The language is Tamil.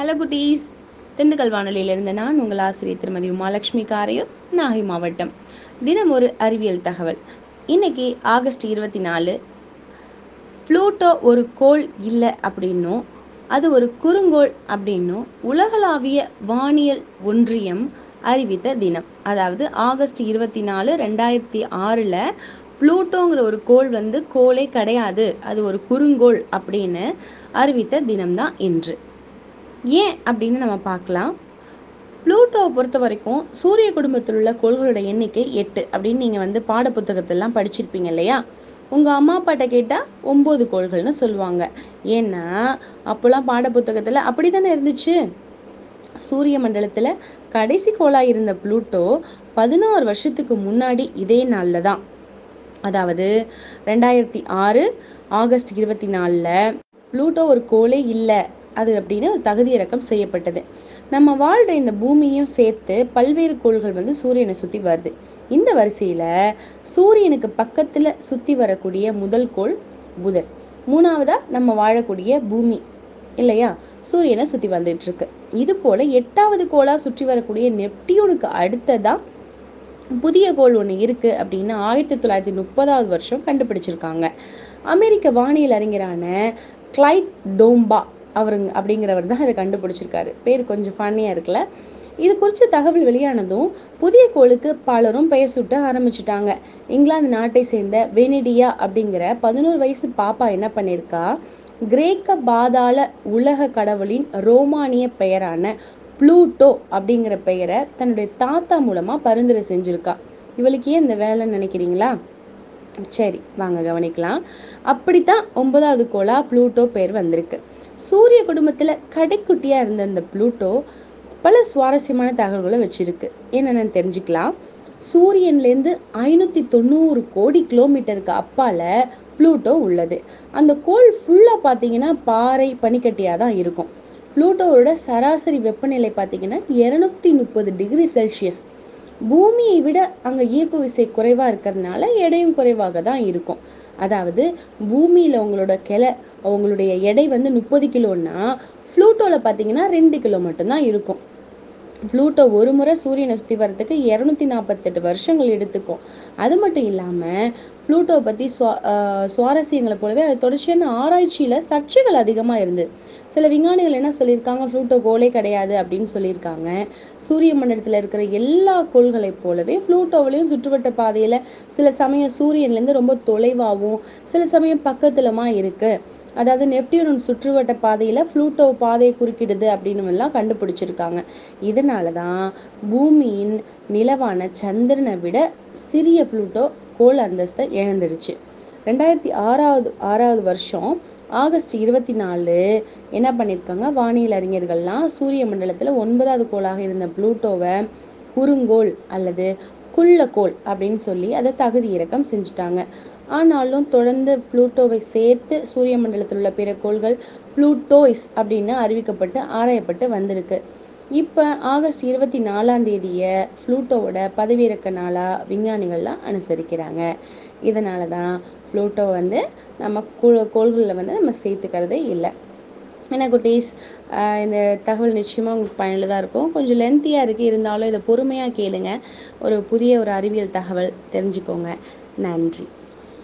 ஹலோ குட்டீஸ். திண்டுக்கல் வானொலியிலிருந்து நான் உங்கள் ஆசிரியர் திருமதி உமாலட்சுமி காரையூர் நாகை மாவட்டம். தினம் ஒரு அறிவியல் தகவல். இன்னைக்கு ஆகஸ்ட் இருபத்தி நாலு. ப்ளூட்டோ ஒரு கோள் இல்லை அப்படின்னும் அது ஒரு குறுங்கோள் அப்படின்னும் உலகளாவிய வானியல் ஒன்றியம் அறிவித்த தினம். அதாவது ஆகஸ்ட் இருபத்தி நாலு ரெண்டாயிரத்தி ஆறில் ப்ளூட்டோங்கிற ஒரு கோள் வந்து கோளே கிடையாது அது ஒரு குறுங்கோள் அப்படின்னு அறிவித்த தினம்தான் இன்று. ஏன் அப்படின்னு நம்ம பார்க்கலாம். ப்ளூட்டோவை பொறுத்த வரைக்கும் சூரிய குடும்பத்தில் உள்ள கோள்களோட எண்ணிக்கை எட்டு அப்படின்னு நீங்கள் வந்து பாடப்புத்தகத்திலாம் படிச்சிருப்பீங்க இல்லையா? உங்கள் அம்மா அப்பாட்ட கேட்டால் ஒம்பது கோள்கள்னு சொல்லுவாங்க. ஏன்னா அப்போல்லாம் பாடப்புத்தகத்தில் அப்படி தானே இருந்துச்சு? சூரிய மண்டலத்தில் கடைசி கோளாக இருந்த ப்ளூட்டோ பதினாறு வருஷத்துக்கு முன்னாடி இதே நாளில் தான். அதாவது ரெண்டாயிரத்தி ஆறு ஆகஸ்ட் இருபத்தி நாலில் ப்ளூட்டோ ஒரு கோளே இல்லை அது அப்படின்னு தகுதி இறக்கம் செய்யப்பட்டது. நம்ம வாழ்கிற இந்த பூமியும் சேர்த்து பல்வேறு கோள்கள் வந்து சூரியனை சுற்றி வருது. இந்த வரிசையில் சூரியனுக்கு பக்கத்தில் சுற்றி வரக்கூடிய முதல் கோள் புதன். மூணாவதாக நம்ம வாழக்கூடிய பூமி. இல்லையா? சூரியனை சுற்றி வந்துட்டுருக்கு. இது போல் எட்டாவது கோளாக சுற்றி வரக்கூடிய நெப்டியூனுக்கு அடுத்ததான் புதிய கோள் ஒன்று இருக்குது அப்படின்னு ஆயிரத்தி தொள்ளாயிரத்தி முப்பதாவது வருஷம் கண்டுபிடிச்சிருக்காங்க. அமெரிக்க வானியல் அறிஞரான கிளைட் டோம்பா அவருங்க அப்படிங்கிறவர் தான் இதை கண்டுபிடிச்சிருக்காரு. பேர் கொஞ்சம் ஃபன்னியாக இருக்குல்ல இது குறித்த தகவல் வெளியானதும் புதிய கோளுக்கு பலரும் பெயர் சுட்ட ஆரம்பிச்சிட்டாங்க. இங்கிலாந்து நாட்டை சேர்ந்த வெனிடியா அப்படிங்கிற பதினோரு வயசு பாப்பா என்ன பண்ணியிருக்கா? கிரேக்க பாதாள உலக கடவுளின் ரோமானிய பெயரான ப்ளூட்டோ அப்படிங்கிற பெயரை தன்னுடைய தாத்தா மூலமாக பரிந்துரை செஞ்சுருக்கா. இவளுக்கு ஏன் இந்த வேலைன்னு நினைக்கிறீங்களா? சரி வாங்க கவனிக்கலாம். அப்படித்தான் ஒன்பதாவது கோளா ப்ளூட்டோ பேர் வந்திருக்கு. சூரிய குடும்பத்தில் கடைக்குட்டியாக இருந்த இந்த ப்ளூட்டோ பல சுவாரஸ்யமான தகவல்களை வச்சிருக்கு. என்னென்னு தெரிஞ்சுக்கலாம். சூரியன்லேருந்து ஐநூற்றி தொண்ணூறு கோடி கிலோமீட்டருக்கு அப்பால் ப்ளூட்டோ உள்ளது. அந்த கோள் ஃபுல்லாக பார்த்தீங்கன்னா பாறை பனிக்கட்டியாக தான் இருக்கும். ப்ளூட்டோவோட சராசரி வெப்பநிலை பார்த்தீங்கன்னா இரநூத்தி முப்பது டிகிரி செல்சியஸ். பூமியை விட அங்கே ஈர்ப்பு விசை குறைவாக இருக்கிறதுனால எடையும் குறைவாக தான் இருக்கும். அதாவது பூமியில் உங்களோட கிளை அவங்களுடைய எடை வந்து முப்பது கிலோன்னா ஃப்ளூட்டோவில் பார்த்தீங்கன்னா ரெண்டு கிலோ மட்டும்தான் இருக்கும். ப்ளூட்டோ ஒரு முறை சூரியனை சுற்றி வர்றதுக்கு இரநூத்தி நாற்பத்தெட்டு வருஷங்கள் எடுத்துக்கும். அது மட்டும் இல்லாமல் ப்ளூட்டோவை பற்றி சுவா சுவாரஸ்யங்களை போலவே அது தொடர்ச்சியான ஆராய்ச்சியில் சர்ச்சைகள் அதிகமாக இருந்தது சில விஞ்ஞானிகள் என்ன சொல்லியிருக்காங்க? ப்ளூட்டோ கோலே கிடையாது அப்படின்னு சொல்லியிருக்காங்க. சூரிய மண்டலத்தில் இருக்கிற எல்லா கோள்களைப் போலவே ப்ளூட்டோவிலையும் சுற்றுவட்ட பாதையில் சில சமயம் சூரியன்லேருந்து ரொம்ப தொலைவாகவும் சில சமயம் பக்கத்துலமா இருக்குது அதாவது நெப்டியூன் சுற்றுவட்ட பாதையில் ஃப்ளூட்டோ பாதையை குறுக்கிடுது அப்படின்னு எல்லாம் கண்டுபிடிச்சிருக்காங்க. இதனால தான் பூமியின் நிலவான சந்திரனை விட சிறிய ப்ளூட்டோ கோல் அந்தஸ்தை இழந்துருச்சு. ரெண்டாயிரத்தி ஆறாவது ஆறாவது வருஷம் ஆகஸ்ட் இருபத்தி நாலு என்ன பண்ணியிருக்காங்க வானியல் அறிஞர்கள்லாம் சூரிய மண்டலத்தில் ஒன்பதாவது கோளாக இருந்த ப்ளூட்டோவை குறுங்கோல் அல்லது குள்ளக்கோள் அப்படின்னு சொல்லி அதை தகுதி இறக்கம் செஞ்சுட்டாங்க. ஆனாலும் தொடர்ந்து ப்ளூட்டோவை சேர்த்து சூரிய மண்டலத்தில் உள்ள பிற கோள்கள் ப்ளூட்டோய்ஸ் அப்படின்னு அறிவிக்கப்பட்டு ஆராயப்பட்டு வந்திருக்கு. இப்போ ஆகஸ்ட் இருபத்தி நாலாம் தேதியை ப்ளூட்டோவோட பதவியிறக்க நாளாக விஞ்ஞானிகள்லாம் அனுசரிக்கிறாங்க. இதனால தான் ப்ளூட்டோ வந்து நம்ம கோள்களில் வந்து நம்ம சேர்த்துக்கிறதே இல்லை. என்ன குட்டீஸ் இந்த தகவல் நிச்சயமாக உங்களுக்கு பயனுள்ளதாக இருக்கும். கொஞ்சம் லென்த்தியாக இருக்குது இருந்தாலும் இதை பொறுமையாக கேளுங்க. ஒரு புதிய ஒரு அறிவியல் தகவல் தெரிஞ்சுக்கோங்க. நன்றி.